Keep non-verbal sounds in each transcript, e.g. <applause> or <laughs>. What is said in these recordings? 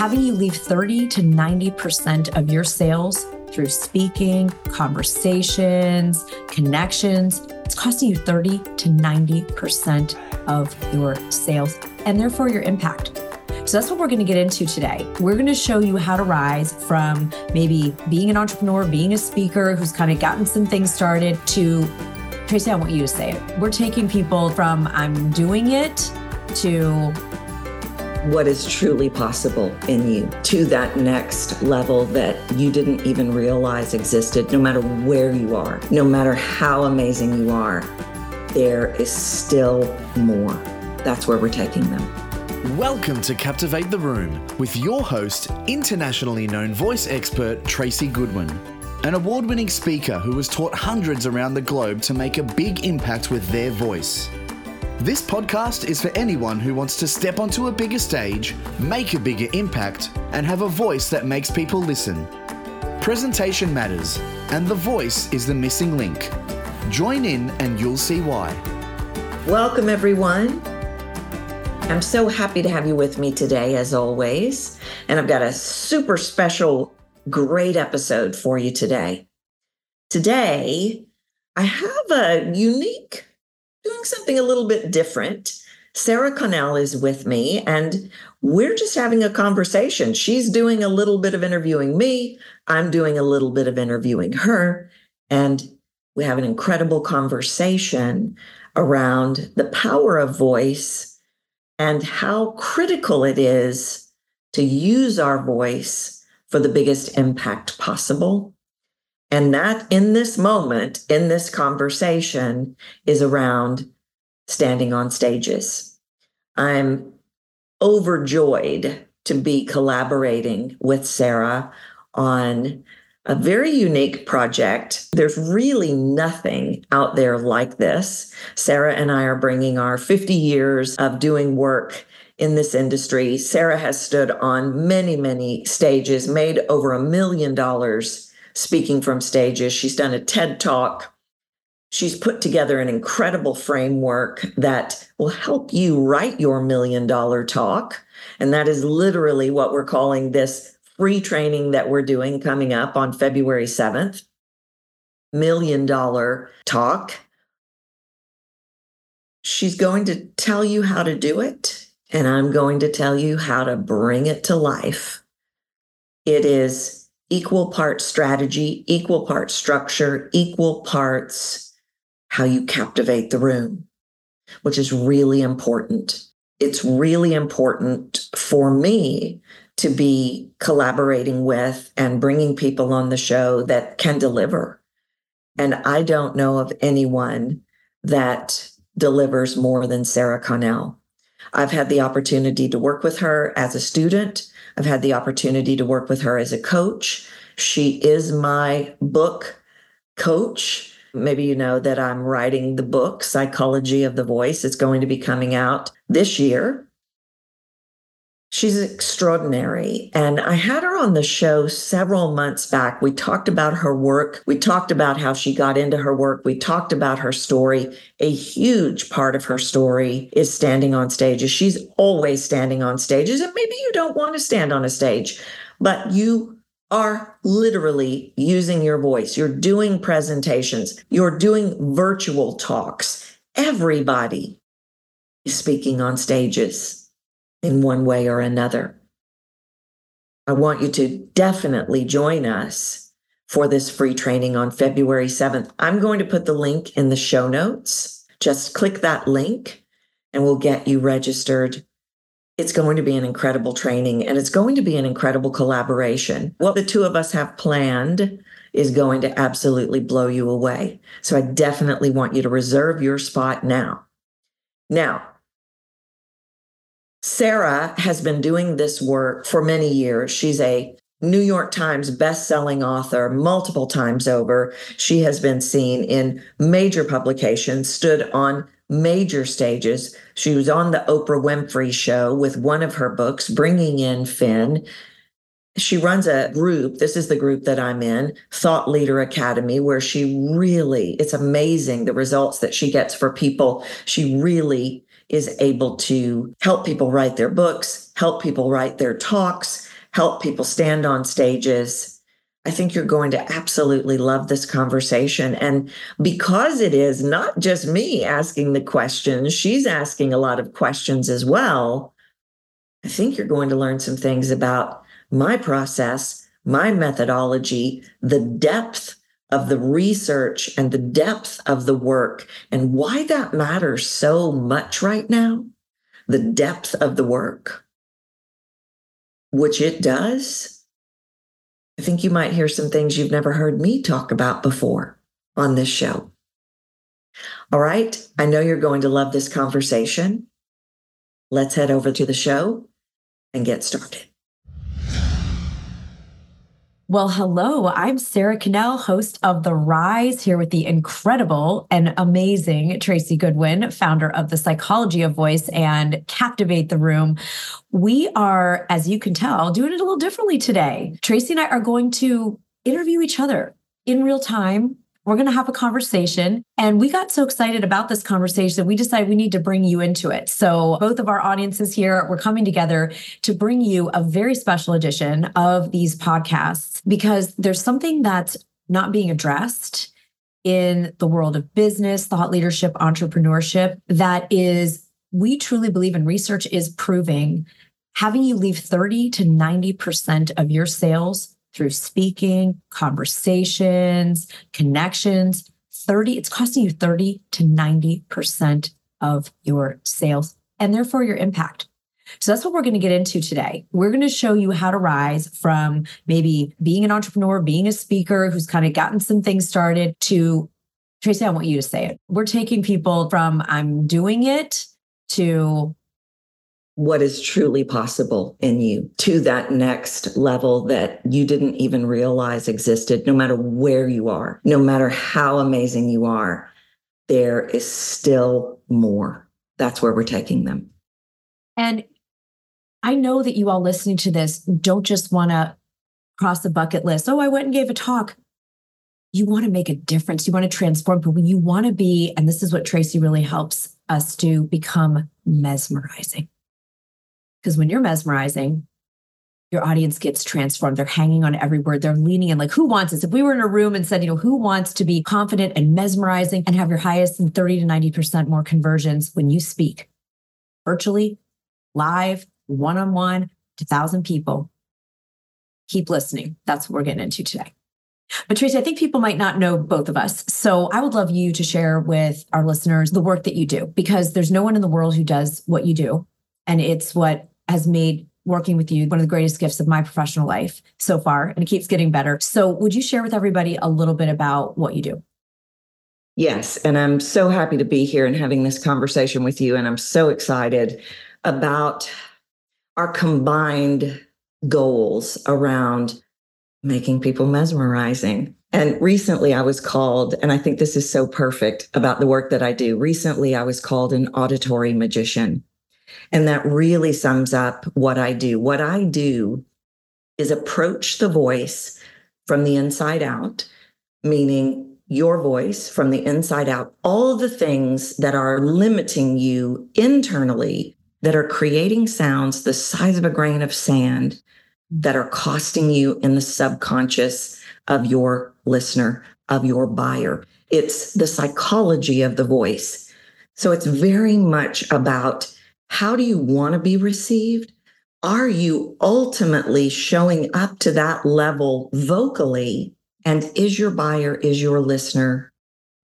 having you leave 30 to 90% of your sales through speaking, conversations, connections. It's costing you 30 to 90% of your sales and therefore your impact. So that's what we're going to get into today. We're going to show you how to rise from maybe being an entrepreneur, being a speaker who's kind of gotten some things started to Tracy, I want you to say it. We're taking people from I'm doing it to what is truly possible in you to that next level that you didn't even realize existed, no matter where you are, no matter how amazing you are, there is still more. That's where we're taking them. Welcome to Captivate the Room with your host, internationally known voice expert Tracy Goodwin, an award winning speaker who has taught hundreds around the globe to make a big impact with their voice. This podcast is for anyone who wants to step onto a bigger stage, make a bigger impact, and have a voice that makes people listen. Presentation matters, and the voice is the missing link. Join in and you'll see why. Welcome, everyone. I'm so happy to have you with me today, as always. And I've got a super special, great episode for you today. Today, I have a unique doing something a little bit different. Sara Connell is with me, and we're just having a conversation. She's doing a little bit of interviewing me, I'm doing a little bit of interviewing her, and we have an incredible conversation around the power of voice and how critical it is to use our voice for the biggest impact possible. And that in this moment, in this conversation, is around standing on stages. I'm overjoyed to be collaborating with Sara on a very unique project. There's really nothing out there like this. Sara and I are bringing our 50 years of doing work in this industry. Sara has stood on many, many stages, made over a million dollars speaking from stages. She's done a TED talk. She's put together an incredible framework that will help you write your million dollar talk. And that is literally what we're calling this free training that we're doing coming up on February 7th. Million dollar talk. She's going to tell you how to do it, and I'm going to tell you how to bring it to life. It is equal parts strategy, equal parts structure, equal parts how you captivate the room, which is really important. It's really important for me to be collaborating with and bringing people on the show that can deliver. And I don't know of anyone that delivers more than Sara Connell. I've had the opportunity to work with her as a student. I've had the opportunity to work with her as a coach. She is my book coach. Maybe you know that I'm writing the book, Psychology of the Voice. It's going to be coming out this year. She's extraordinary. And I had her on the show several months back. We talked about her work. We talked about how she got into her work. We talked about her story. A huge part of her story is standing on stages. She's always standing on stages. And maybe you don't want to stand on a stage, but you are literally using your voice. You're doing presentations. You're doing virtual talks. Everybody is speaking on stages in one way or another. I want you to definitely join us for this free training on February 7th. I'm going to put the link in the show notes. Just click that link and we'll get you registered. It's going to be an incredible training and it's going to be an incredible collaboration. What the two of us have planned is going to absolutely blow you away. So I definitely want you to reserve your spot now. Now, Sara has been doing this work for many years. She's a New York Times best-selling author multiple times over. She has been seen in major publications, stood on major stages. She was on the Oprah Winfrey show with one of her books, Bringing in Finn. She runs a group. This is the group that I'm in, Thought Leader Academy, where she really, it's amazing the results that she gets for people. She really is able to help people write their books, help people write their talks, help people stand on stages. I think you're going to absolutely love this conversation. And because it is not just me asking the questions, she's asking a lot of questions as well. I think you're going to learn some things about my process, my methodology, the depth of the research and the depth of the work, and why that matters so much right now. The depth of the work, which it does. I think you might hear some things you've never heard me talk about before on this show. All right. I know you're going to love this conversation. Let's head over to the show and get started. Well, hello. I'm Sara Connell, host of The Rise, here with the incredible and amazing Tracy Goodwin, founder of The Psychology of Voice and Captivate the Room. We are, as you can tell, doing it a little differently today. Tracy and I are going to interview each other in real time we're going to have a conversation. And we got so excited about this conversation, we decided we need to bring you into it. So, both of our audiences here, we're coming together to bring you a very special edition of these podcasts because there's something that's not being addressed in the world of business, thought leadership, entrepreneurship that is, we truly believe in research is proving having you leave 30 to 90% of your sales through speaking, conversations, connections. 30, it's costing you 30 to 90% of your sales and therefore your impact. So that's what we're going to get into today. We're going to show you how to rise from maybe being an entrepreneur, being a speaker who's kind of gotten some things started to Tracy, I want you to say it. We're taking people from I'm doing it to what is truly possible in you to that next level that you didn't even realize existed, no matter where you are, no matter how amazing you are, there is still more. That's where we're taking them. And I know that you all listening to this don't just want to cross the bucket list. Oh, I went and gave a talk. You want to make a difference. You want to transform, but when you want to be, and this is what Tracy really helps us to become mesmerizing. Because when you're mesmerizing, your audience gets transformed. They're hanging on every word. They're leaning in like, who wants this? If we were in a room and said, you know, who wants to be confident and mesmerizing and have your highest and 30 to 90% more conversions when you speak virtually, live, one on one to thousand people? Keep listening. That's what we're getting into today. But Tracy, I think people might not know both of us. So I would love you to share with our listeners the work that you do because there's no one in the world who does what you do. And it's what has made working with you one of the greatest gifts of my professional life so far, and it keeps getting better. So, would you share with everybody a little bit about what you do? Yes. And I'm so happy to be here and having this conversation with you. And I'm so excited about our combined goals around making people mesmerizing. And recently I was called, and I think this is so perfect about the work that I do. Recently I was called an auditory magician. And that really sums up what I do. What I do is approach the voice from the inside out, meaning your voice from the inside out, all the things that are limiting you internally that are creating sounds the size of a grain of sand that are costing you in the subconscious of your listener, of your buyer. It's the psychology of the voice. So it's very much about how do you want to be received? Are you ultimately showing up to that level vocally? And is your buyer, is your listener,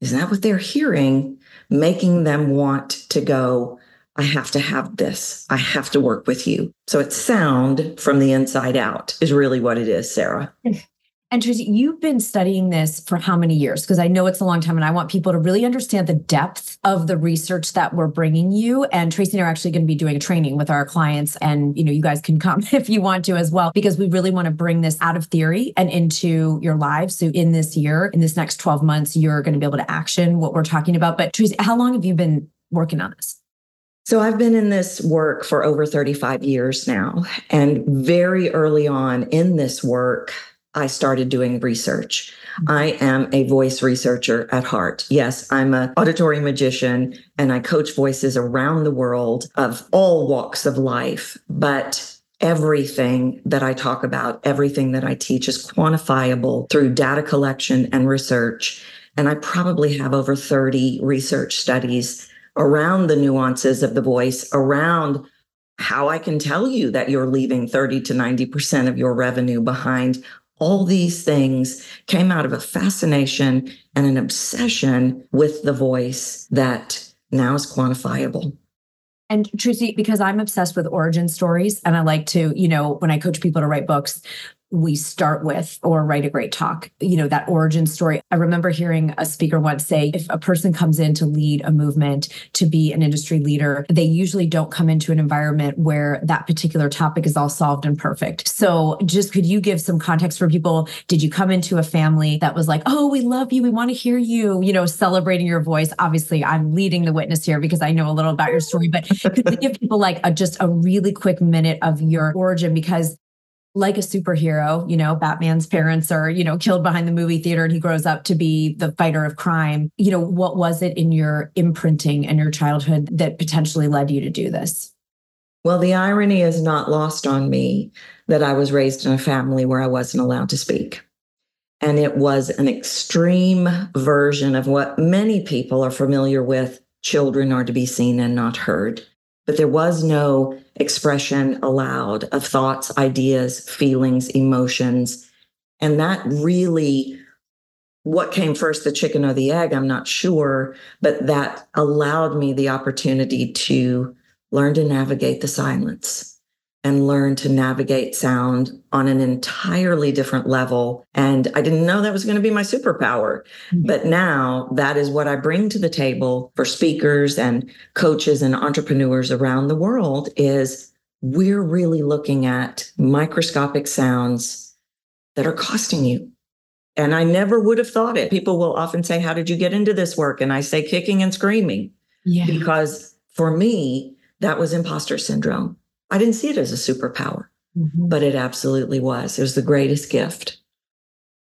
is that what they're hearing, making them want to go, I have to have this. I have to work with you. So it's sound from the inside out, is really what it is, Sara. <laughs> And Tracy, you've been studying this for how many years? Because I know it's a long time, and I want people to really understand the depth of the research that we're bringing you. And Tracy and I are actually going to be doing a training with our clients, and you know, you guys can <laughs> come if you want to as well, because we really want to bring this out of theory and into your lives. So in this year, in this next 12 months, you're going to be able to action what we're talking about. But Tracy, how long have you been working on this? So I've been in this work for over 35 years now. And very early on in this work, I started doing research. Mm-hmm. I am a voice researcher at heart. Yes, I'm an auditory magician and I coach voices around the world of all walks of life. But everything that I talk about, everything that I teach is quantifiable through data collection and research. And I probably have over 30 research studies around the nuances of the voice, around how I can tell you that you're leaving 30 to 90% of your revenue behind. All these things came out of a fascination and an obsession with the voice that now is quantifiable. And Tracy, because I'm obsessed with origin stories and I like to, you know, when I coach people to write books, we start with or write a great talk you know that origin story. I remember hearing a speaker once say if a person comes in to lead a movement to be an industry leader they usually don't come into an environment where that particular topic is all solved and perfect. So just could you give some context for people? Did you come into a family that was like oh we love you. We want to hear you you know celebrating your voice? Obviously i'm leading the witness here because i know a little about your story but could you give people like a, just a really quick minute of your origin? Because like a superhero, you know, Batman's parents are, you know, killed behind the movie theater and he grows up to be the fighter of crime. You know, what was it in your imprinting and your childhood that potentially led you to do this? Well, the irony is not lost on me that I was raised in a family where I wasn't allowed to speak. And it was an extreme version of what many people are familiar with children are to be seen and not heard but there was no expression allowed of thoughts, ideas, feelings, emotions. And that really, what came first, the chicken or the egg, I'm not sure, but that allowed me the opportunity to learn to navigate the silence and learn to navigate sound on an entirely different level. And I didn't know that was going to be my superpower. Mm-hmm. But now that is what I bring to the table for speakers and coaches and entrepreneurs around the world is we're really looking at microscopic sounds that are costing you. And I never would have thought it. People will often say, How did you get into this work? And I say, kicking and screaming. Yeah. Because for me, that was imposter syndrome. I didn't see it as a superpower, mm-hmm. but it absolutely was. It was the greatest gift.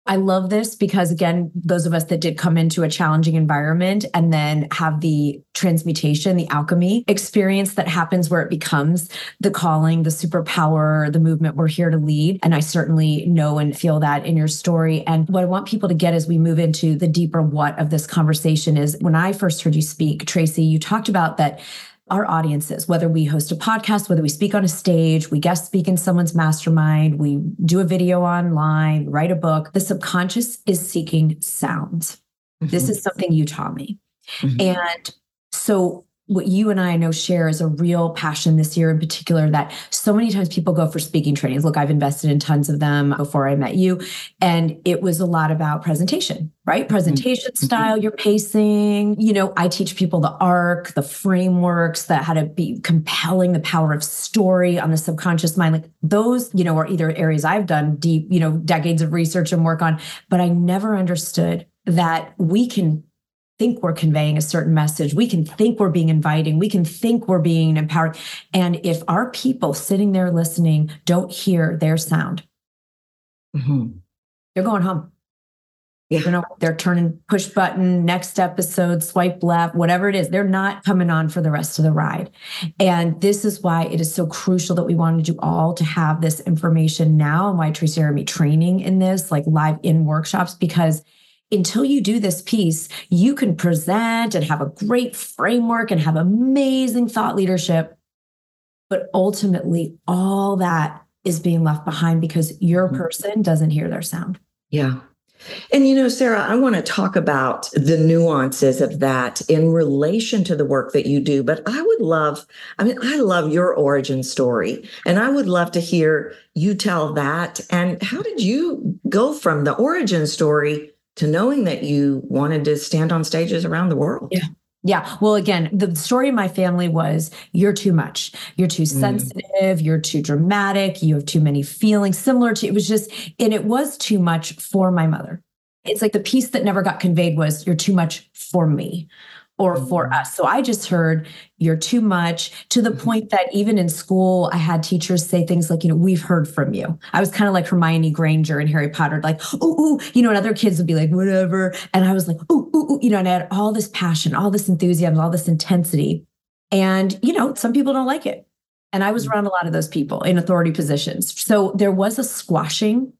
I love this because, again, those of us that did come into a challenging environment and then have the transmutation, the alchemy experience that happens where it becomes the calling, the superpower, the movement we're here to lead. And I certainly know and feel that in your story. And what I want people to get as we move into the deeper what of this conversation is when I first heard you speak, Tracy, you talked about that our audiences, whether we host a podcast, whether we speak on a stage, we guest speak in someone's mastermind, we do a video online, write a book, the subconscious is seeking sounds. Mm-hmm. This is something you taught me. Mm-hmm. And so what you and I know share is a real passion this year in particular that so many times people go for speaking trainings. Look, I've invested in tons of them before I met you. And it was a lot about presentation, right? Mm-hmm. Presentation mm-hmm. style, your pacing. You know, I teach people the arc, the frameworks that how to be compelling, the power of story on the subconscious mind. Like those, you know, are either areas I've done deep, you know, decades of research and work on, but I never understood that we can think we're conveying a certain message. We can think we're being inviting. We can think we're being empowering. And if our people sitting there listening don't hear their sound, mm-hmm. they're going home. Yeah. You know, they're turning push button, next episode, swipe left, whatever it is. They're not coming on for the rest of the ride. And this is why it is so crucial that we wanted you all to have this information now and why Tracy and training in this, like live in workshops, because until you do this piece, you can present and have a great framework and have amazing thought leadership. But ultimately, all that is being left behind because your mm-hmm. person doesn't hear their sound. Yeah. And you know, Sara, I want to talk about the nuances of that in relation to the work that you do. But I would love, I mean, I love your origin story, and I would love to hear you tell that. And how did you go from the origin story to knowing that you wanted to stand on stages around the world. Yeah. Yeah. Well, again, the story of my family was you're too much. You're too mm. sensitive. Mm. You're too dramatic. You have too many feelings. Similar to, it was just, and it was too much for my mother. It's like the piece that never got conveyed was you're too much for me or for mm-hmm. us. So I just heard you're too much to the mm-hmm. point that even in school, I had teachers say things like, you know, we've heard from you. I was kind of like Hermione Granger in Harry Potter, like, ooh, ooh, you know, and other kids would be like, whatever. And I was like, ooh, ooh, ooh, you know, and I had all this passion, all this enthusiasm, all this intensity. And, you know, some people don't like it. And I was around a lot of those people in authority positions. So there was a squashing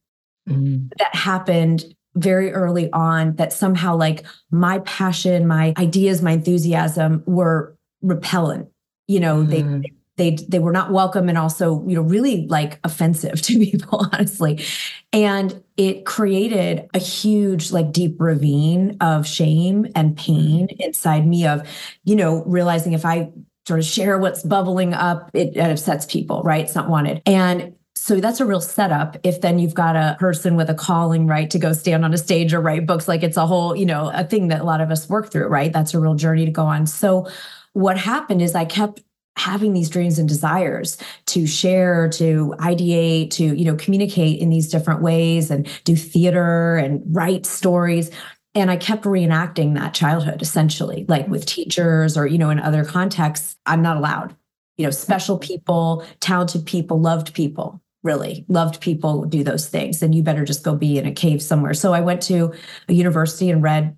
mm. that happened very early on that somehow like my passion, my ideas, my enthusiasm were repellent. You know, mm. they they they were not welcome and also, you know, really like offensive <laughs> to people, honestly. And it created a huge, like deep ravine of shame and pain mm. inside me of, you know, realizing if I sort of share what's bubbling up, it, it upsets people, right? It's not wanted. And so that's a real setup if then you've got a person with a calling right to go stand on a stage or write books. Like it's a whole you know a thing that a lot of us work through right? That's a real journey to go on. So what happened is i kept having these dreams and desires to share to ideate to you know communicate in these different ways and do theater and write stories. And i kept reenacting that childhood essentially like with teachers or you know in other contexts. I'm not allowed. You know special people talented people loved people really loved people do those things and you better just go be in a cave somewhere. So i went to a university and read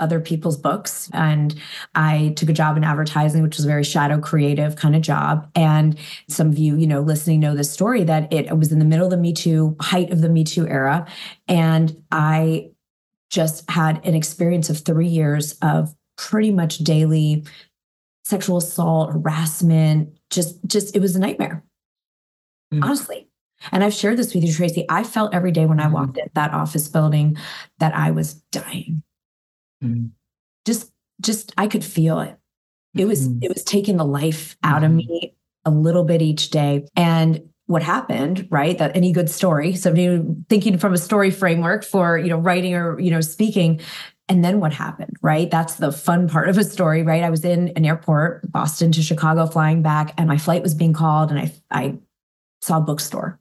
other people's books and i took a job in advertising which was a very shadow creative kind of job. And some of you you know listening know this story that it was in the middle of the me too height of the me too era. And i just had an experience of three years of pretty much daily sexual assault harassment just just it was a nightmare. Mm. honestly and I've shared this with you, Tracy. I felt every day when I mm-hmm. walked in that office building that I was dying. Mm-hmm. Just, just I could feel it. It was, mm-hmm. it was taking the life out of mm-hmm. me a little bit each day. And what happened, right? That any good story. So thinking from a story framework for, you know, writing or, you know, speaking. And then what happened, right? That's the fun part of a story, right? I was in an airport, Boston to Chicago, flying back, and my flight was being called, and I I saw a bookstore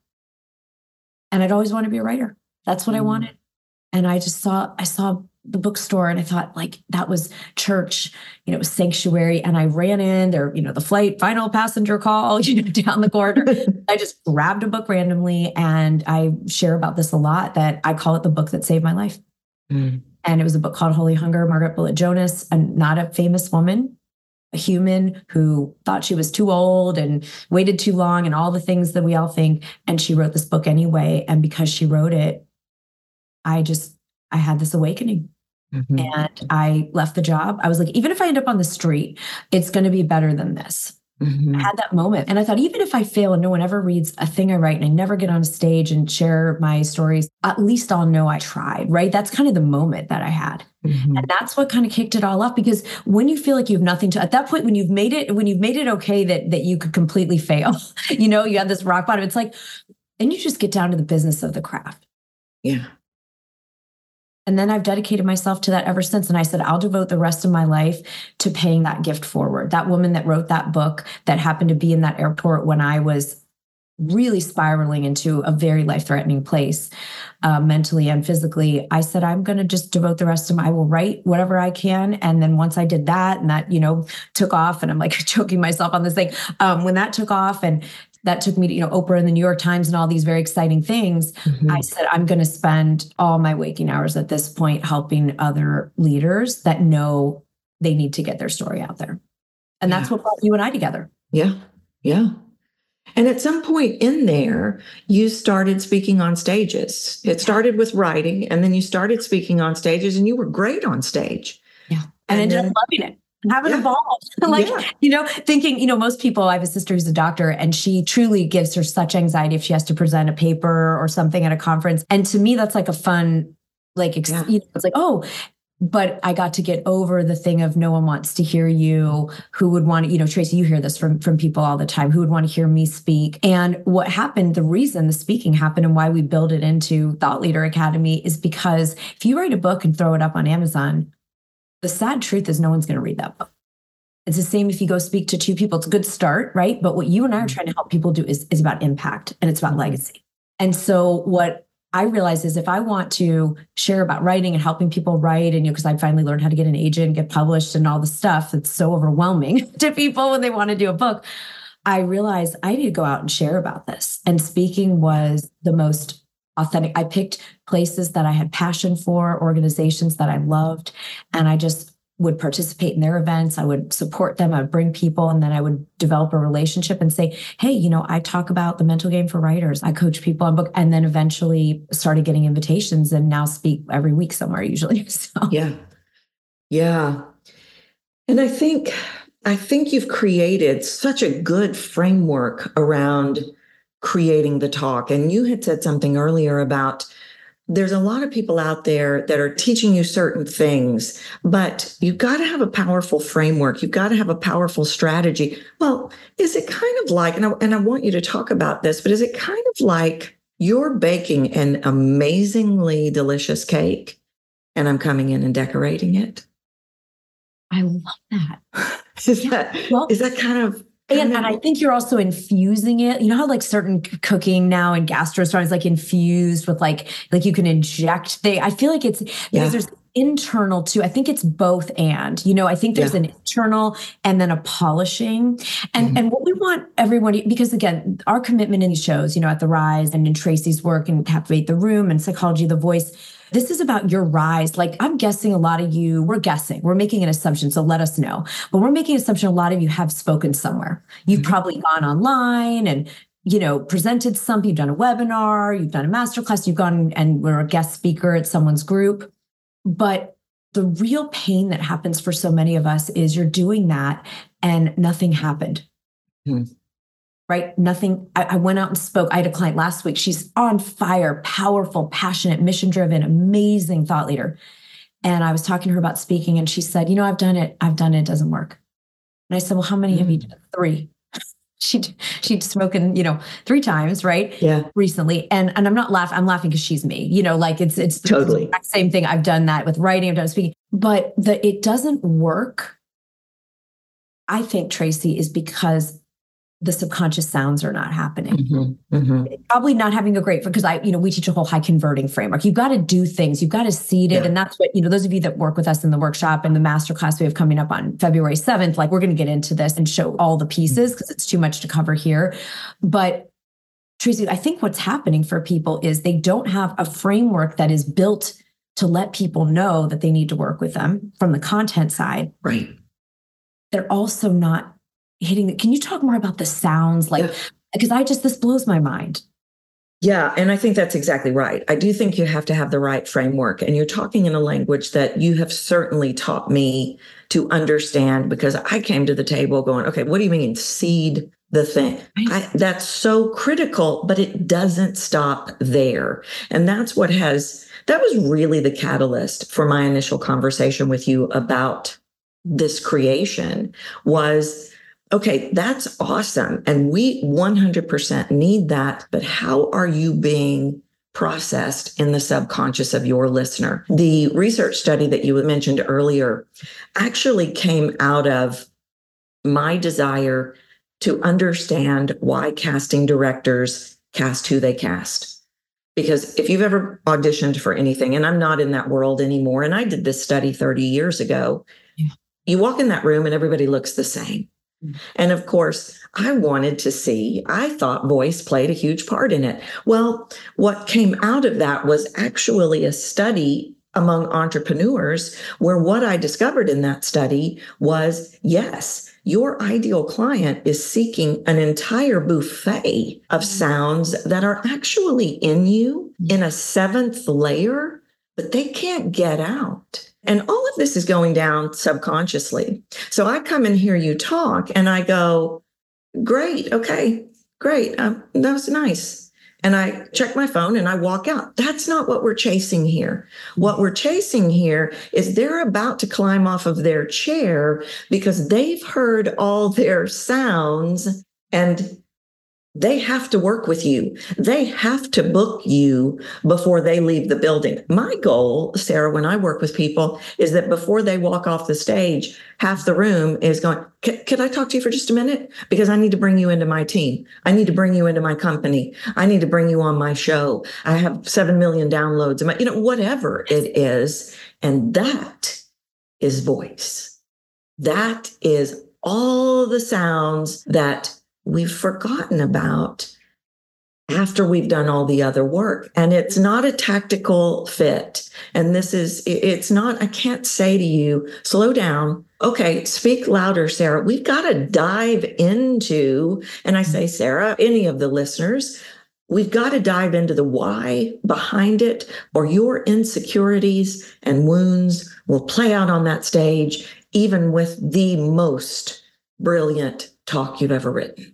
and I'd always want to be a writer. That's what mm. I wanted. And I just saw, I saw the bookstore and I thought like that was church, you know, it was sanctuary. And I ran in there, you know, the flight final passenger call, <laughs> you know, down the corridor. <laughs> I just grabbed a book randomly and I share about this a lot that I call it the book that saved my life. Mm. And it was a book called Holy Hunger, Margaret Bullitt Jonas, and not a famous woman, a human who thought she was too old and waited too long and all the things that we all think. And she wrote this book anyway. And because she wrote it, I just, I had this awakening. Mm-hmm. And I left the job. I was like, even if I end up on the street, it's going to be better than this. Mm-hmm. I had that moment. And I thought, even if I fail and no one ever reads a thing I write and I never get on a stage and share my stories, at least I'll know I tried, right? That's kind of the moment that I had. Mm-hmm. And that's what kind of kicked it all off because when you feel like you have nothing to at that point when you've made it when you've made it okay that that you could completely fail, <laughs> you know, you have this rock bottom, it's like and you just get down to the business of the craft. Yeah. And then I've dedicated myself to that ever since. And I said, I'll devote the rest of my life to paying that gift forward. That woman that wrote that book that happened to be in that airport when I was really spiraling into a very life threatening place uh, mentally and physically i said i'm going to just devote the rest of my i will write whatever i can and then once i did that and that you know took off and i'm like <laughs> choking myself on this thing um, when that took off and that took me to, you know, Oprah and the New York Times and all these very exciting things. Mm-hmm. I said, I'm going to spend all my waking hours at this point helping other leaders that know they need to get their story out there. And yeah. that's what brought you and I together. Yeah. Yeah. And at some point in there, you started speaking on stages. It started with writing, and then you started speaking on stages, and you were great on stage. Yeah. And, and ended then, up loving it haven't yeah. evolved. <laughs> like, yeah. you know, thinking, you know, most people, I have a sister who's a doctor and she truly gives her such anxiety if she has to present a paper or something at a conference. And to me, that's like a fun, like, ex- yeah. you know, it's like, oh, but I got to get over the thing of no one wants to hear you. Who would want to, you know, Tracy, you hear this from from people all the time. Who would want to hear me speak? And what happened, the reason the speaking happened and why we built it into Thought Leader Academy is because if you write a book and throw it up on Amazon, the sad truth is no one's going to read that book. It's the same if you go speak to two people. It's a good start, right? But what you and I are mm-hmm. trying to help people do is, is about impact and it's about legacy. And so what I realize is if I want to share about writing and helping people write, and you know, because I finally learned how to get an agent, get published, and all the stuff that's so overwhelming <laughs> to people when they want to do a book, I realized I need to go out and share about this. And speaking was the most authentic. I picked places that I had passion for, organizations that I loved, and I just would participate in their events. I would support them. I would bring people and then I would develop a relationship and say, Hey, you know, I talk about the mental game for writers. I coach people on book and then eventually started getting invitations and now speak every week somewhere usually. <laughs> So yeah. Yeah. And I think I think you've created such a good framework around creating the talk. And you had said something earlier about there's a lot of people out there that are teaching you certain things, but you've got to have a powerful framework. You've got to have a powerful strategy. Well, is it kind of like, and I, and I want you to talk about this, but is it kind of like you're baking an amazingly delicious cake and I'm coming in and decorating it? I love that. <laughs> is yeah. that well, is that kind of and, and I think you're also infusing it. You know how like certain cooking now in gastro restaurants like infused with like like you can inject they I feel like it's because yeah. there's internal too. I think it's both and. You know, I think there's yeah. an internal and then a polishing. And mm-hmm. and what we want everyone because again, our commitment in these shows, you know, at the Rise and in Tracy's work and Captivate the Room and Psychology of the Voice, this is about your rise. Like I'm guessing a lot of you, we're guessing, we're making an assumption. So let us know. But we're making an assumption a lot of you have spoken somewhere. You've mm-hmm. probably gone online and you know, presented something, you've done a webinar, you've done a masterclass, you've gone and we're a guest speaker at someone's group. But the real pain that happens for so many of us is you're doing that and nothing happened. Hmm right? Nothing. I, I, went out and spoke. I had a client last week. She's on fire, powerful, passionate, mission driven, amazing thought leader. And I was talking to her about speaking, and she said, You know, I've done it. I've done it. It doesn't work. And I said, Well, how many mm. have you mm. done? Three. <laughs> she'd she'd spoken, you know, three times, right? Yeah. Recently. And and I'm not laughing, I'm laughing because she's me. You know, like it's it's totally <laughs> the same thing. I've done that with writing, I've done speaking. But the it doesn't work, I think, Tracy, is because the subconscious sounds are not happening. Mm-hmm, mm-hmm. Probably not having a great because I, you know, we teach a whole high converting framework. You've got to do things, you've got to seed it. Yeah. And that's what, you know, those of you that work with us in the workshop and the masterclass we have coming up on February 7th, like we're going to get into this and show all the pieces because it's too much to cover here. But Tracy, I think what's happening for people is they don't have a framework that is built to let people know that they need to work with them from the content side. Right. They're also not hitting it. Can you talk more about the sounds? Like, because. I just, this blows my mind. Yeah, and I think that's exactly right. I do think you have to have the right framework. And you're talking in a language that you have certainly taught me to understand because I came to the table going, okay, what do you mean seed the thing? I, that's so critical, but it doesn't stop there. And that's what has, that was really the catalyst for my initial conversation with you about this creation was okay, that's awesome. And we 100% need that. But how are you being processed in the subconscious of your listener? The research study that you mentioned earlier actually came out of my desire to understand why casting directors cast who they cast. Because if you've ever auditioned for anything, and I'm not in that world anymore, and I did this study 30 years ago, yeah. you walk in that room and everybody looks the same. And of course, I wanted to see, I thought voice played a huge part in it. Well, what came out of that was actually a study among entrepreneurs where what I discovered in that study was yes, your ideal client is seeking an entire buffet of mm-hmm. sounds that are actually in you in a seventh layer, but they can't get out. And all of this is going down subconsciously. So I come and hear you talk and I go, great. Okay, great. Um, that was nice. And I check my phone and I walk out. That's not what we're chasing here. What we're chasing here is they're about to climb off of their chair because they've heard all their sounds and they have to work with you. They have to book you before they leave the building. My goal, Sara, when I work with people is that before they walk off the stage, half the room is going, could I talk to you for just a minute? Because I need to bring you into my team. I need to bring you into my company. I need to bring you on my show. I have 7 million downloads, you know, whatever it is. And that is voice. That is all the sounds that we've forgotten about after we've done all the other work. And it's not a tactical fit. And this is, it's not, I can't say to you, slow down. Okay, speak louder, Sara. We've got to dive into, and I mm-hmm. say, Sara, any of the listeners, we've got to dive into the why behind it, or your insecurities and wounds will play out on that stage, even with the most brilliant talk you've ever written.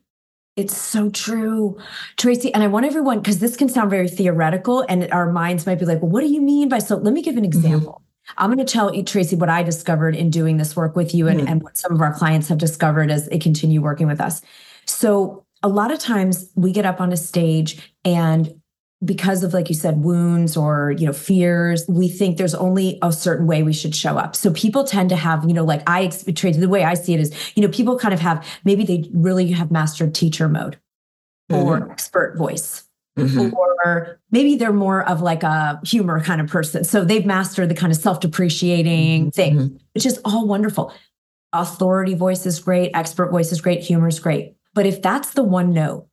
It's so true, Tracy. And I want everyone, because this can sound very theoretical, and our minds might be like, well, what do you mean by so? Let me give an mm-hmm. example. Mm-hmm. I'm going to tell you, Tracy, what I discovered in doing this work with you and, mm-hmm. and what some of our clients have discovered as they continue working with us. So, a lot of times we get up on a stage and because of like you said wounds or you know fears we think there's only a certain way we should show up so people tend to have you know like i the way i see it is you know people kind of have maybe they really have mastered teacher mode mm-hmm. or expert voice mm-hmm. or maybe they're more of like a humor kind of person so they've mastered the kind of self-depreciating mm-hmm. thing mm-hmm. which is all wonderful authority voice is great expert voice is great humor is great but if that's the one note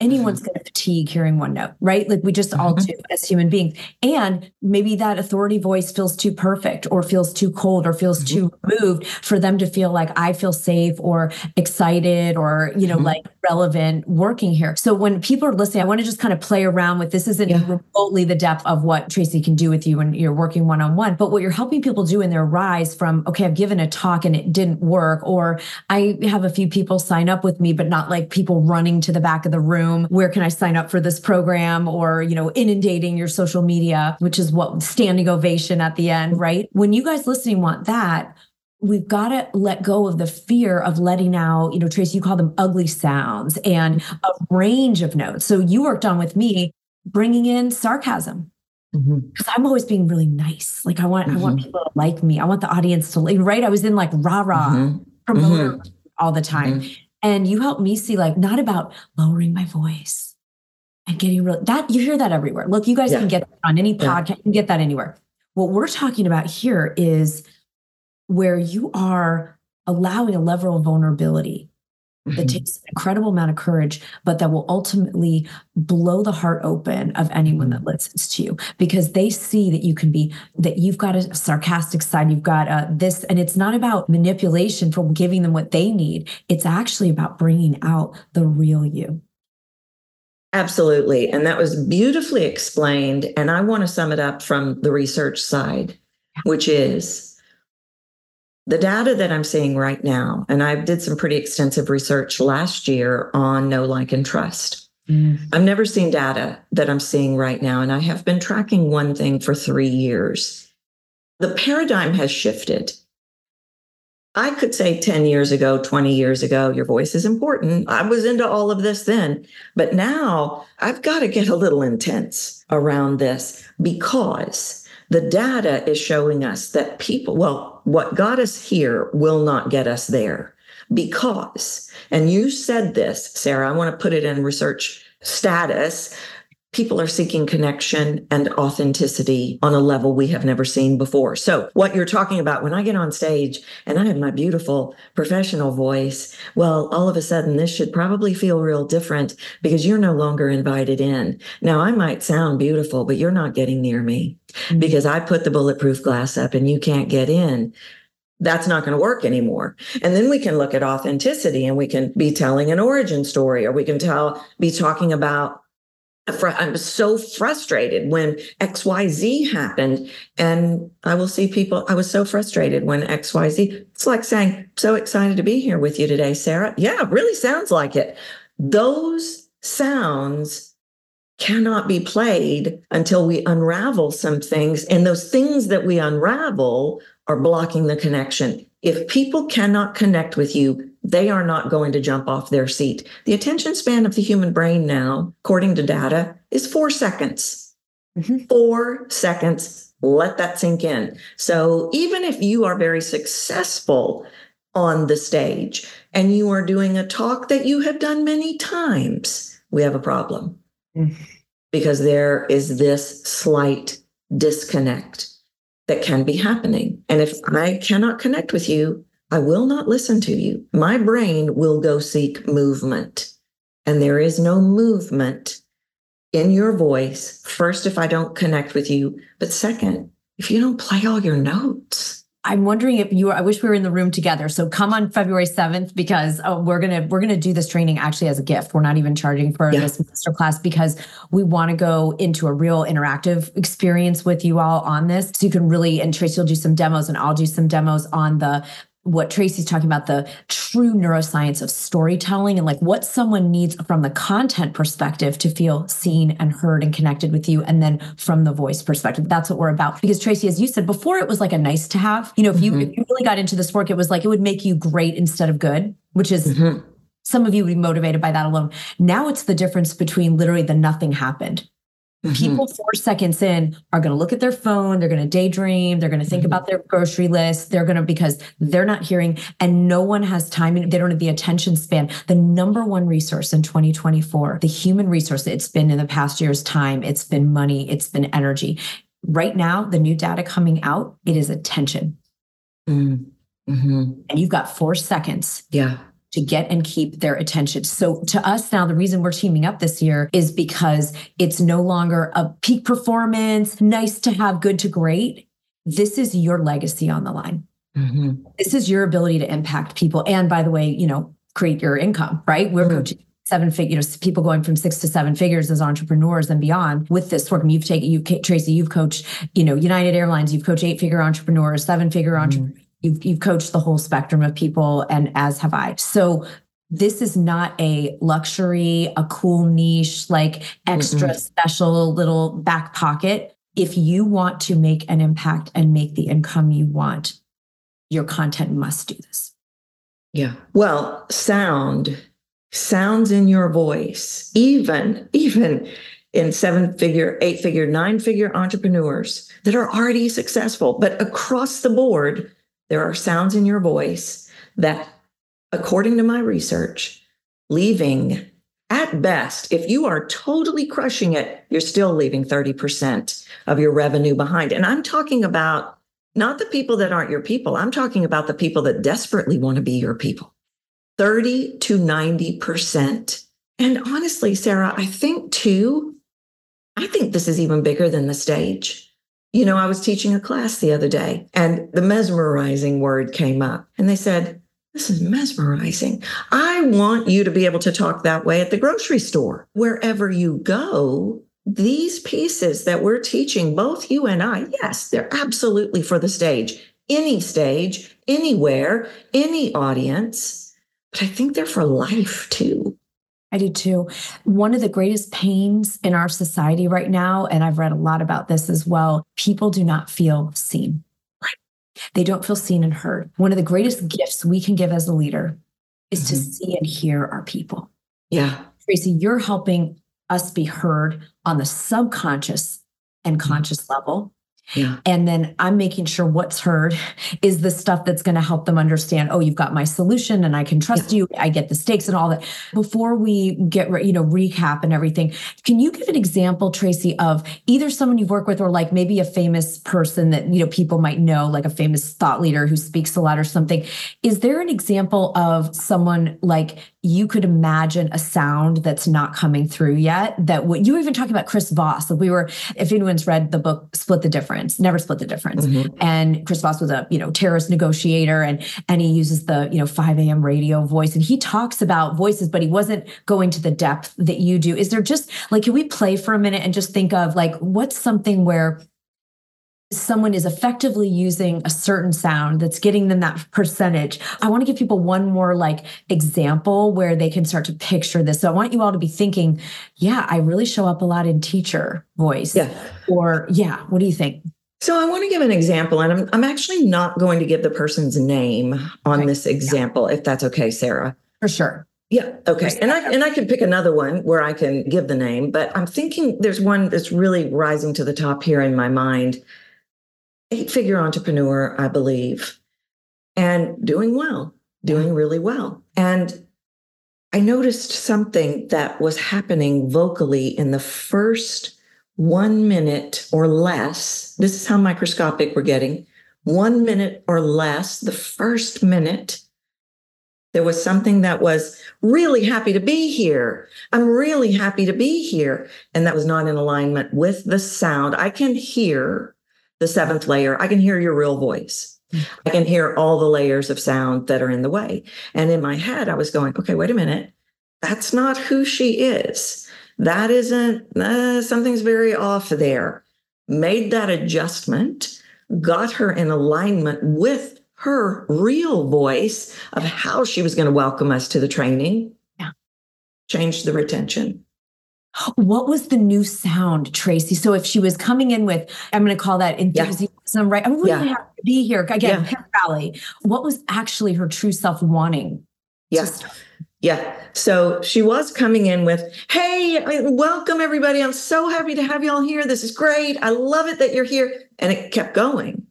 anyone's going to fatigue hearing one note, right? Like we just all mm-hmm. do as human beings. And maybe that authority voice feels too perfect or feels too cold or feels mm-hmm. too moved for them to feel like I feel safe or excited or, you know, mm-hmm. like relevant working here. So when people are listening, I want to just kind of play around with this isn't yeah. remotely the depth of what Tracy can do with you when you're working one on one, but what you're helping people do in their rise from, okay, I've given a talk and it didn't work, or I have a few people sign up with me, but not like people running to the back of the room room where can i sign up for this program or you know inundating your social media which is what standing ovation at the end right when you guys listening want that we've got to let go of the fear of letting out, you know, Tracy, you call them ugly sounds and a range of notes. So you worked on with me bringing in sarcasm because mm-hmm. I'm always being really nice. Like I want, mm-hmm. I want mm-hmm. people to like me. I want the audience to like, right. I was in like rah rah mm-hmm. promoter mm-hmm. all the time. And you help me see like not about lowering my voice and getting real that you hear that everywhere. Look, you guys yeah. can get on any podcast, yeah. you can get that anywhere. What we're talking about here is where you are allowing a level of vulnerability that mm-hmm. takes an incredible amount of courage, but that will ultimately blow the heart open of anyone that mm-hmm. listens to you because they see that you can be, that you've got a sarcastic side, you've got a, this, and it's not about manipulation for giving them what they need. It's actually about bringing out the real you. Absolutely. And that was beautifully explained. And I want to sum it up from the research side, which is the data that I'm seeing right now, and I did some pretty extensive research last year on know like, and trust. Mm. I've never seen data that I'm seeing right now, and I have been tracking one thing for three years. The paradigm has shifted. I could say 10 years ago, 20 years ago, your voice is important. I was into all of this then. But now I've got to get a little intense around this because the data is showing us that people, well, what got us here will not get us there. Because, and you said this, Sara, I want to put it in research status people are seeking connection and authenticity on a level we have never seen before. So, what you're talking about when I get on stage and I have my beautiful professional voice, well, all of a sudden this should probably feel real different because you're no longer invited in. Now, I might sound beautiful, but you're not getting near me mm-hmm. because I put the bulletproof glass up and you can't get in that's not going to work anymore. And then we can look at authenticity and we can be telling an origin story or we can tell, be talking about I was so frustrated when XYZ happened. And I will see people, I was so frustrated when XYZ, it's like saying, so excited to be here with you today, Sara. Yeah, really sounds like it. Those sounds cannot be played until we unravel some things. And those things that we unravel are blocking the connection. If people cannot connect with you, they are not going to jump off their seat. The attention span of the human brain now, according to data, is four seconds. Mm-hmm. Four seconds. Let that sink in. So even if you are very successful on the stage and you are doing a talk that you have done many times, we have a problem mm-hmm. because there is this slight disconnect that can be happening. And if I cannot connect with you, I will not listen to you. My brain will go seek movement. And there is no movement in your voice. First, if I don't connect with you, but second, if you don't play all your notes. I'm wondering if you I wish we were in the room together. So come on February 7th because oh, we're going to we're going to do this training actually as a gift. We're not even charging for yeah. this master class because we want to go into a real interactive experience with you all on this. So you can really and Tracy will do some demos and I'll do some demos on the what Tracy's talking about the true neuroscience of storytelling and like what someone needs from the content perspective to feel seen and heard and connected with you. And then from the voice perspective, that's what we're about. Because Tracy, as you said before, it was like a nice to have. You know, if you, mm-hmm. if you really got into this work, it was like it would make you great instead of good, which is. Mm-hmm. Some of you would be motivated by that alone. Now it's the difference between literally the nothing happened Mm-hmm. People four seconds in are going to look at their phone, they're going to daydream, they're going to think mm-hmm. about their grocery list, they're going to because they're not hearing and no one has time, they don't have the attention span. The number one resource in 2024, the human resource, it's been in the past year's time, it's been money, it's been energy. Right now, the new data coming out, it is attention. Mm-hmm. And you've got four seconds. Yeah to get and keep their attention. So to us now, the reason we're teaming up this year is because it's no longer a peak performance, nice to have, good to great. This is your legacy on the line. Mm-hmm. This is your ability to impact people. And by the way, you know, create your income, right? We're mm-hmm. coaching seven figure, you know, people going from six to seven figures as entrepreneurs and beyond with this work. And you've taken, you, Tracy, you've coached, you know, United Airlines, you've coached eight figure entrepreneurs, seven figure mm-hmm. entrepreneurs You've, you've coached the whole spectrum of people, and as have I. So this is not a luxury, a cool niche, like extra mm special little back pocket. If you want to make an impact and make the income you want, your content must do this. Yeah. Well, sound, sounds in your voice, even, even in seven figure, eight figure, nine figure entrepreneurs that are already successful, but across the board, there are sounds in your voice that, according to my research, leaving at best, if you are totally crushing it, you're still leaving 30% of your revenue behind. And I'm talking about not the people that aren't your people, I'm talking about the people that desperately want to be your people. 30 to 90%. And honestly, Sara, I think too, I think this is even bigger than the stage. You know, I was teaching a class the other day and the mesmerizing word came up and they said, this is mesmerizing. I want you to be able to talk that way at the grocery store. Wherever you go, these pieces that we're teaching, both you and I, yes, they're absolutely for the stage, any stage, anywhere, any audience. But I think they're for life too. I do too. One of the greatest pains in our society right now, and I've read a lot about this as well, people do not feel seen. Right. They don't feel seen and heard. One of the greatest gifts we can give as a leader is mm-hmm. to see and hear our people. Yeah. Tracy, you're helping us be heard on the subconscious and mm-hmm. conscious mm-hmm. level. Yeah. And then I'm making sure what's heard is the stuff that's going to help them understand, oh, you've got my solution and I can trust yeah. you. I get the stakes and all that. Before we get, you know, recap and everything, can you give an example, Tracy, of either someone you've worked with or like maybe a famous person that, you know, people might know, like a famous thought leader who speaks a lot or something? Is there an example of someone like you could imagine a sound that's not coming through yet that what you were even talking about Chris Voss. Like we were, if anyone's read the book Split the Difference, never split the difference. Mm-hmm. And Chris Voss was a, you know, terrorist negotiator and and he uses the, you know, 5 a.m. radio voice. And he talks about voices, but he wasn't going to the depth that you do. Is there just like can we play for a minute and just think of like what's something where someone is effectively using a certain sound that's getting them that percentage. I want to give people one more like example where they can start to picture this. So I want you all to be thinking, yeah, I really show up a lot in teacher voice. Yeah. Or yeah, what do you think? So I want to give an example, and I'm, I'm actually not going to give the person's name on okay. this example, yeah. if that's okay, Sara. For sure. Yeah. Okay. And I and I can pick another one where I can give the name, but I'm thinking there's one that's really rising to the top here in my mind eight figure entrepreneur, I believe, and doing well, doing really well. And I noticed something that was happening vocally in the first one minute or less. This is how microscopic we're getting. One minute or less, the first minute There was something that was really happy to be here. I'm really happy to be here. And that was not in alignment with the sound. I can hear the seventh layer. I can hear your real voice. I can hear all the layers of sound that are in the way. And in my head, I was going, okay, wait a minute. That's not who she is. That isn't, uh, something's very off there. Made that adjustment, got her in alignment with her real voice of how she was going to welcome us to the training. Yeah. Changed the retention. What was the new sound, Tracy? So if she was coming in with, I'm going to call that enthusiasm, yeah. right? I'm really yeah. happy to be here. Again, yeah. Valley. What was actually her true self wanting? Yes. Yeah. So she was coming in with, Hey, welcome everybody. I'm so happy to have you all here. This is great. I love it that you're here. And it kept going.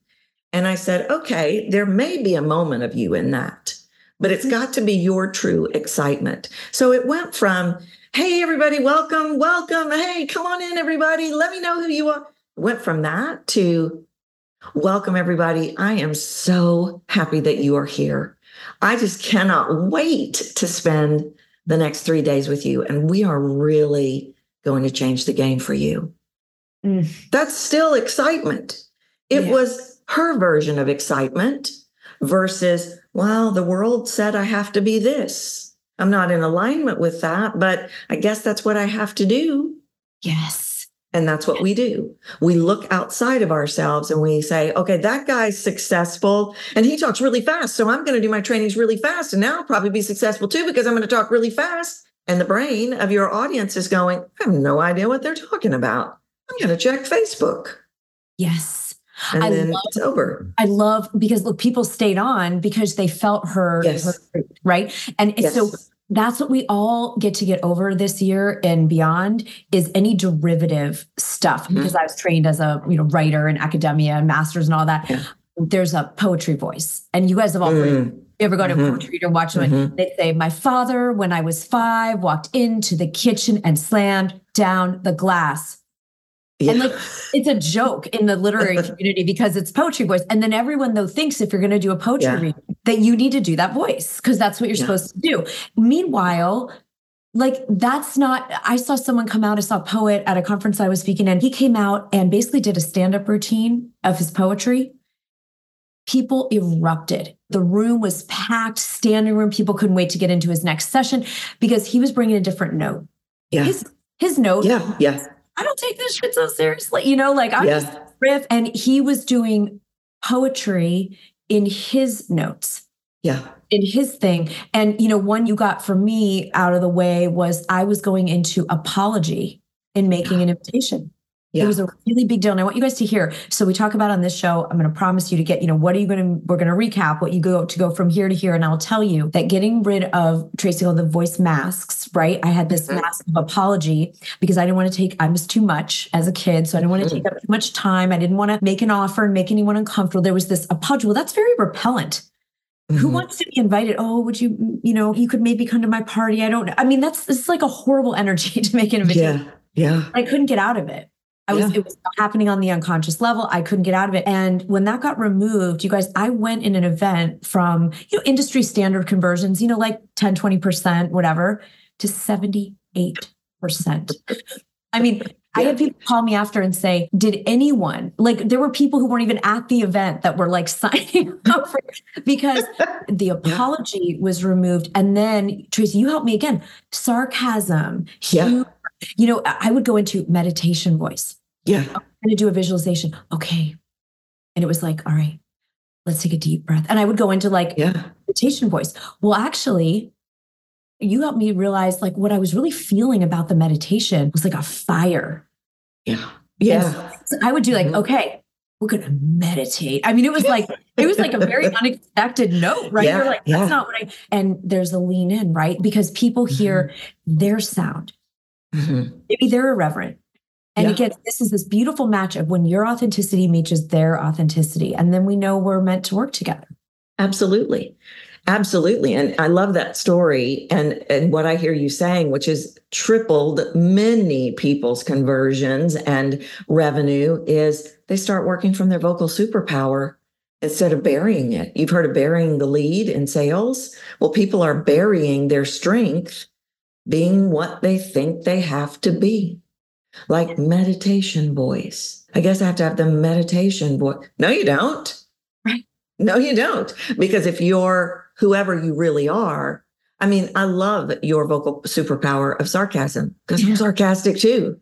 And I said, okay, there may be a moment of you in that, but it's mm-hmm. got to be your true excitement. So it went from, hey, everybody, welcome, welcome. Hey, come on in, everybody. Let me know who you are. Went from that to, welcome, everybody. I am so happy that you are here. I just cannot wait to spend the next three days with you. And we are really going to change the game for you. Mm. That's still excitement. It yeah. was her version of excitement versus, well, the world said I have to be this. I'm not in alignment with that, but I guess that's what I have to do. Yes. And that's what we do. We look outside of ourselves and we say, okay, that guy's successful and he talks really fast. So I'm going to do my trainings really fast. And now I'll probably be successful too because I'm going to talk really fast. And the brain of your audience is going, I have no idea what they're talking about. I'm going to check Facebook. Yes and I then love, it's over. I love because look, people stayed on because they felt her, yes. her right? And yes. so that's what we all get to get over this year and beyond is any derivative stuff. Mm-hmm. Because I was trained as a you know writer and academia and masters and all that. Yeah. There's a poetry voice, and you guys have all mm. You ever go to mm-hmm. a poetry reader and watch them? Mm-hmm. They say, My father, when I was five, walked into the kitchen and slammed down the glass yeah. And like it's a joke in the literary <laughs> community because it's poetry voice. And then everyone though thinks if you're going to do a poetry yeah. reading that you need to do that voice because that's what you're yeah. supposed to do. Meanwhile, like that's not I saw someone come out, I saw a poet at a conference I was speaking and he came out and basically did a stand-up routine of his poetry. People erupted. The room was packed, standing room. People couldn't wait to get into his next session because he was bringing a different note. Yeah. His, his note. Yeah. Yeah I don't take this shit so seriously. You know, like I yeah. just riff. And he was doing poetry in his notes. Yeah. In his thing. And, you know, one you got for me out of the way was I was going into apology in making yeah. an invitation. Yeah. It was a really big deal. And I want you guys to hear. So we talk about on this show, I'm going to promise you to get, you know, what are you going to, we're going to recap what you go to go from here to here. And I'll tell you that getting rid of Tracy, all the voice masks, right? I had this mm-hmm. mask of apology because I didn't want to take, I was too much as a kid. So I didn't want to mm-hmm. take up too much time. I didn't want to make an offer and make anyone uncomfortable. There was this apology. Well, that's very repellent. Mm-hmm. Who wants to be invited? Oh, would you, you know, you could maybe come to my party. I don't know. I mean, that's, it's like a horrible <laughs> energy to make an invitation. Yeah. Yeah. I couldn't get out of it. I was, yeah. it was happening on the unconscious level. I couldn't get out of it. And when that got removed, you guys, I went in an event from, you know, industry standard conversions, you know, like 10, 20%, whatever, to 78%. I mean, I had people call me after and say, Did anyone, like, there were people who weren't even at the event that were like <laughs> signing up for because the <laughs> apology was removed. And then, Tracy, you helped me again. Sarcasm, yeah you know, I would go into meditation voice. Yeah. I'm going to do a visualization. Okay. And it was like, all right, let's take a deep breath. And I would go into like yeah. meditation voice. Well, actually, you helped me realize like what I was really feeling about the meditation was like a fire. Yeah. Yeah. So I would do like, mm-hmm. okay, we're gonna meditate. I mean, it was like it was like a very <laughs> unexpected note, right? Yeah, You're like, that's yeah. not what I and there's a lean in, right? Because people hear mm-hmm. their sound Mm-hmm. Maybe they're irreverent. And yeah. again, this is this beautiful match of when your authenticity meets their authenticity. And then we know we're meant to work together. Absolutely. Absolutely. And I love that story and, and what I hear you saying, which is tripled many people's conversions and revenue is they start working from their vocal superpower instead of burying it. You've heard of burying the lead in sales. Well, people are burying their strength being what they think they have to be, like meditation voice. I guess I have to have the meditation voice. No, you don't. Right. No, you don't. Because if you're whoever you really are, I mean, I love your vocal superpower of sarcasm because I'm sarcastic too.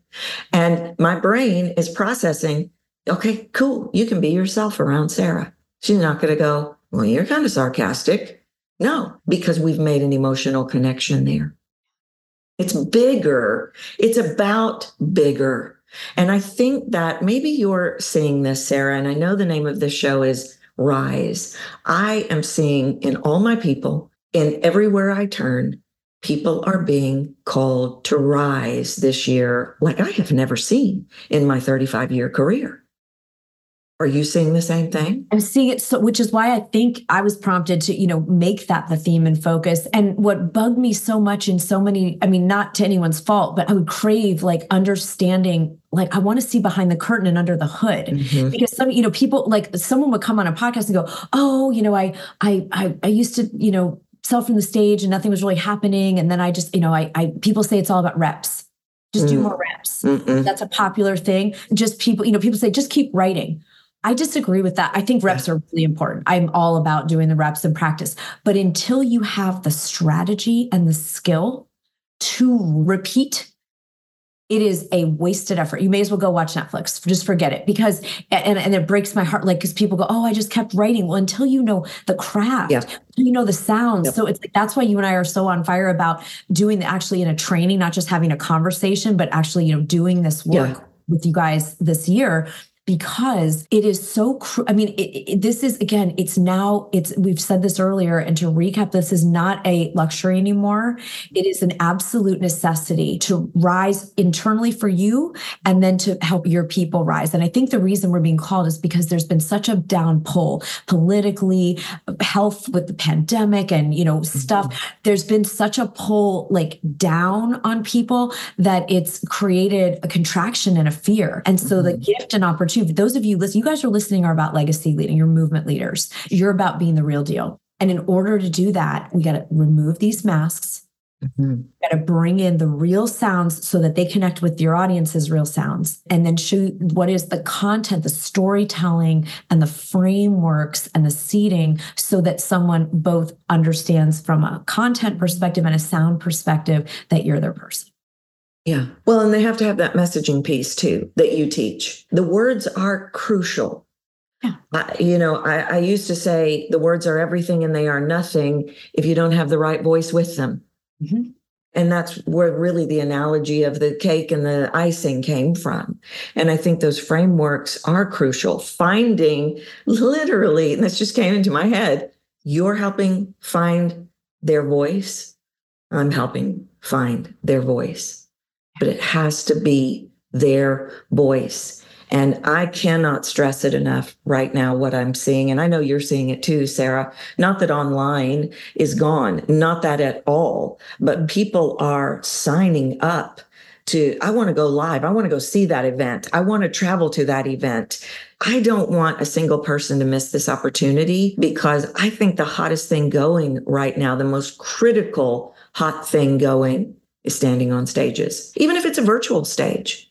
And my brain is processing, okay, cool. You can be yourself around Sara. She's not going to go, well, you're kind of sarcastic. No, because we've made an emotional connection there. It's bigger. It's about bigger. And I think that maybe you're seeing this, Sara, and I know the name of this show is Rise. I am seeing in all my people, in everywhere I turn, people are being called to rise this year like I have never seen in my 35 year career. Are you seeing the same thing? I'm seeing it so which is why I think I was prompted to, you know, make that the theme and focus. And what bugged me so much in so many, I mean, not to anyone's fault, but I would crave like understanding like I want to see behind the curtain and under the hood mm-hmm. because some you know people like someone would come on a podcast and go oh you know I I I, I used to you know sell from the stage and nothing was really happening and then I just you know I, I people say it's all about reps just do mm. more reps Mm-mm. that's a popular thing just people you know people say just keep writing I disagree with that. I think reps are really important. I'm all about doing the reps and practice. But until you have the strategy and the skill to repeat, it is a wasted effort. You may as well go watch Netflix. Just forget it because, and, and it breaks my heart. Like, because people go, Oh, I just kept writing. Well, until you know the craft, yeah. you know the sounds. Yep. So it's like, that's why you and I are so on fire about doing the actually in a training, not just having a conversation, but actually, you know, doing this work yeah. with you guys this year because it is so cr- i mean it, it, this is again it's now it's we've said this earlier and to recap this is not a luxury anymore it is an absolute necessity to rise internally for you and then to help your people rise and i think the reason we're being called is because there's been such a down pull politically health with the pandemic and you know mm-hmm. stuff there's been such a pull like down on people that it's created a contraction and a fear and so mm-hmm. the gift and opportunity For those of you listening, you guys are listening are about legacy leading, you're movement leaders. You're about being the real deal. And in order to do that, we got to remove these masks. Mm-hmm. Got to bring in the real sounds so that they connect with your audience's real sounds, and then show what is the content, the storytelling, and the frameworks and the seating, so that someone both understands from a content perspective and a sound perspective that you're their person. Yeah. Well, and they have to have that messaging piece too that you teach. The words are crucial. Yeah. I, you know, I, I used to say the words are everything and they are nothing if you don't have the right voice with them. Mm-hmm. And that's where really the analogy of the cake and the icing came from. And I think those frameworks are crucial. Finding literally, and this just came into my head, you're helping find their voice. I'm helping find their voice but it has to be their voice. And I cannot stress it enough right now, what I'm seeing. And I know you're seeing it too, Sara. Not that online is gone, not that at all, but people are signing up to, I want to go live. I want to go see that event. I want to travel to that event. I don't want a single person to miss this opportunity because I think the hottest thing going right now, the most critical hot thing going is standing on stages, even if it's a virtual stage.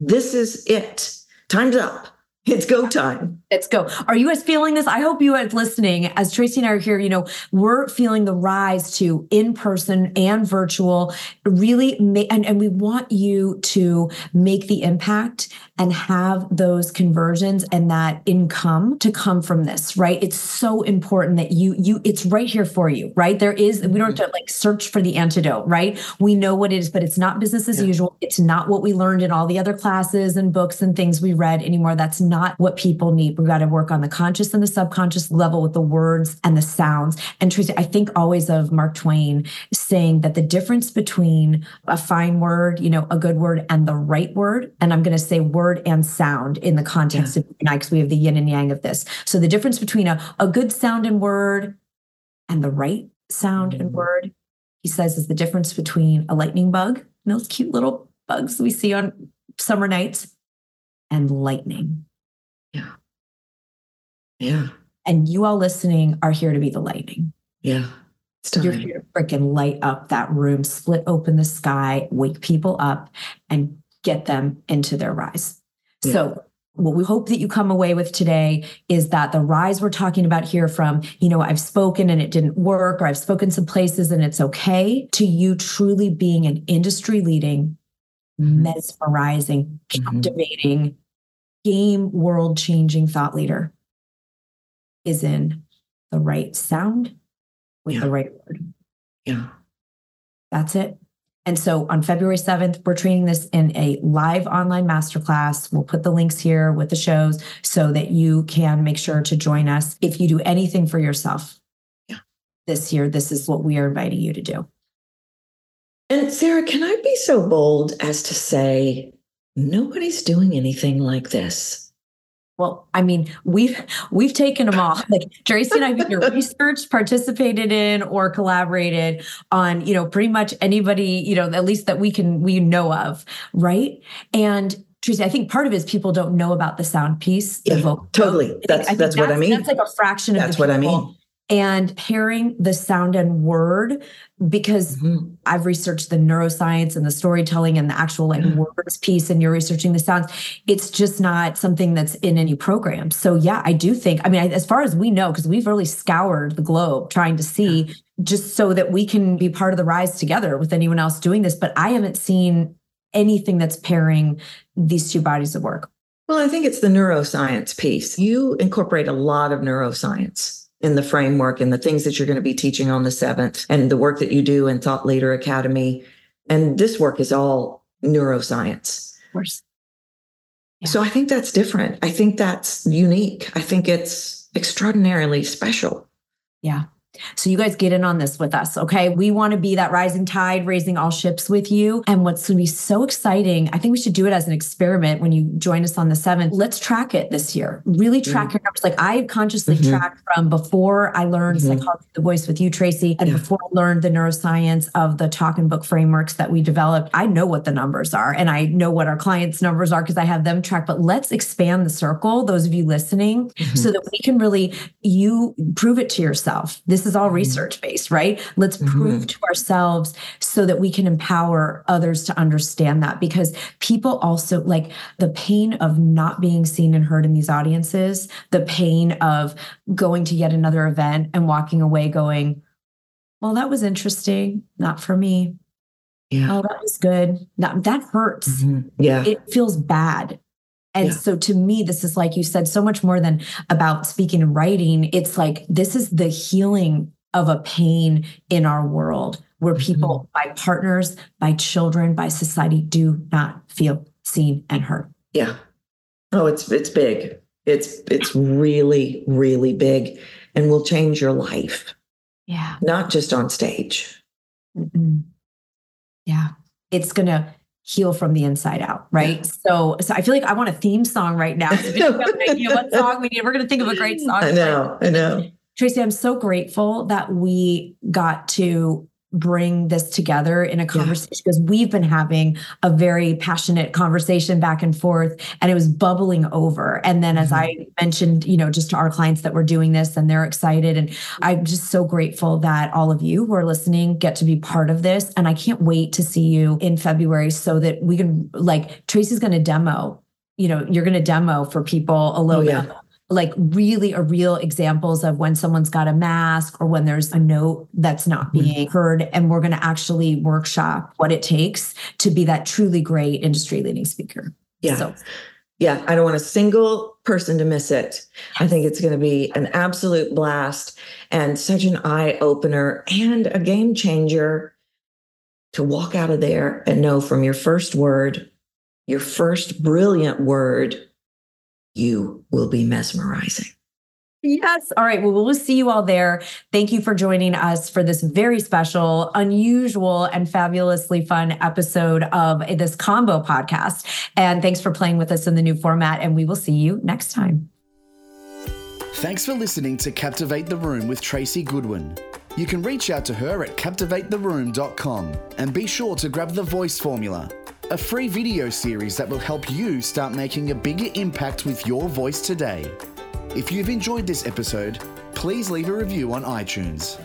This is it. Time's up. It's go time. Let's go. Are you guys feeling this? I hope you guys listening. As Tracy and I are here, you know, we're feeling the rise to in person and virtual. Really, make, and, and we want you to make the impact and have those conversions and that income to come from this, right? It's so important that you, you, it's right here for you, right? There is, we don't have to like search for the antidote, right? We know what it is, but it's not business as yeah. usual. It's not what we learned in all the other classes and books and things we read anymore. That's not what people need. We've got to work on the conscious and the subconscious level with the words and the sounds. And Tracy, I think always of Mark Twain saying that the difference between a fine word, you know, a good word and the right word, and I'm going to say word word and sound in the context yeah. of because we have the yin and yang of this. So the difference between a, a good sound and word and the right sound mm-hmm. and word, he says, is the difference between a lightning bug, those cute little bugs we see on summer nights, and lightning. Yeah. Yeah. And you all listening are here to be the lightning. Yeah. You're here to freaking light up that room, split open the sky, wake people up, and get them into their rise. Yeah. So what we hope that you come away with today is that the rise we're talking about here from, you know, I've spoken and it didn't work, or I've spoken some places and it's okay, to you truly being an industry leading, Mhm. mesmerizing, Mhm. captivating, game world changing thought leader is in the right sound with Yeah. the right word. Yeah. That's it. And so on February 7th, we're training this in a live online masterclass. We'll put the links here with the shows so that you can make sure to join us. If you do anything for yourself Yeah. this year, this is what we are inviting you to do. And Sara, can I be so bold as to say nobody's doing anything like this? Well, I mean, we've we've taken them all. Like Tracy and I have either <laughs> researched, participated in, or collaborated on, you know, pretty much anybody, you know, at least that we can we know of, right? And Tracy, I think part of it is people don't know about the sound piece. the Yeah, vocal totally. Think- That's- that's what I mean. That's like a fraction of That's what I mean. And pairing the sound and word, because Mhm. I've researched the neuroscience and the storytelling and the actual like Yeah. words piece, and you're researching the sounds. It's just not something that's in any program. So yeah, I do think. I mean, I, as far as we know, because we've really scoured the globe trying to see, just so that we can be part of the rise together with anyone else doing this. But I haven't seen anything that's pairing these two bodies of work. Well, I think it's the neuroscience piece. You incorporate a lot of neuroscience in the framework and the things that you're going to be teaching on the seventh and the work that you do in Thought Leader Academy. And this work is all neuroscience. Of course. Yeah. So I think that's different. I think that's unique. I think it's extraordinarily special. Yeah. So you guys get in on this with us, okay? We want to be that rising tide, raising all ships with you. And what's going to be so exciting, I think we should do it as an experiment when you join us on the 7th. Let's track it this year. Really track your numbers. Like I consciously Mhm. tracked from before I learned Mhm. psychology the voice with you, Tracy, and Yeah. before I learned the neuroscience of the talk and book frameworks that we developed. I know what the numbers are and I know what our clients' numbers are because I have them tracked. But let's expand the circle, those of you listening, so that we can really you prove it to yourself this is all research based right let's prove to ourselves so that we can empower others to understand that because people also like the pain of not being seen and heard in these audiences the pain of going to yet another event and walking away going well that was interesting not for me Yeah. oh that was good that, that hurts Mhm. Yeah. it feels bad. And Yeah. so to me, this is like you said, so much more than about speaking and writing. It's like this is the healing of a pain in our world where people, mm-hmm. by partners, by children, by society, do not feel seen and heard. Yeah. Oh, it's it's big. It's it's really really big and will change your life, Yeah. not just on stage. Mm-mm. Yeah. It's going to heal from the inside out, right? So, so I feel like I want a theme song right now. So you have an idea what song we need, we're going to think of a great <laughs> song. I know. I know. Tracy, I'm so grateful that we got to bring this together in a conversation because we've been having a very passionate conversation back and forth and it was bubbling over. And then, as Mhm. I mentioned, you know, just to our clients that we're doing this and they're excited. And I'm just so grateful that all of you who are listening get to be part of this. And I can't wait to see you in February so that we can, like, Tracy's going to demo. You know, you're going to demo for people a little Oh, yeah. bit like really a real examples of when someone's got a mask or when there's a note that's not Mhm. being heard and we're going to actually workshop what it takes to be that truly great industry leading speaker Yeah. so Yeah. I don't want a single person to miss it. I think it's going to be an absolute blast and such an eye opener and a game changer to walk out of there and know from your first word, your first brilliant word, you will be mesmerizing. yes. All right. Well we'll see you all there. Thank you for joining us for this very special unusual and fabulously fun episode of this combo podcast. And thanks for playing with us in the new format and we will see you next time. Thanks for listening to Captivate the Room with Tracy Goodwin. You can reach out to her at captivatetheroom.com and be sure to grab the voice formula, a free video series that will help you start making a bigger impact with your voice today. If you've enjoyed this episode, please leave a review on iTunes.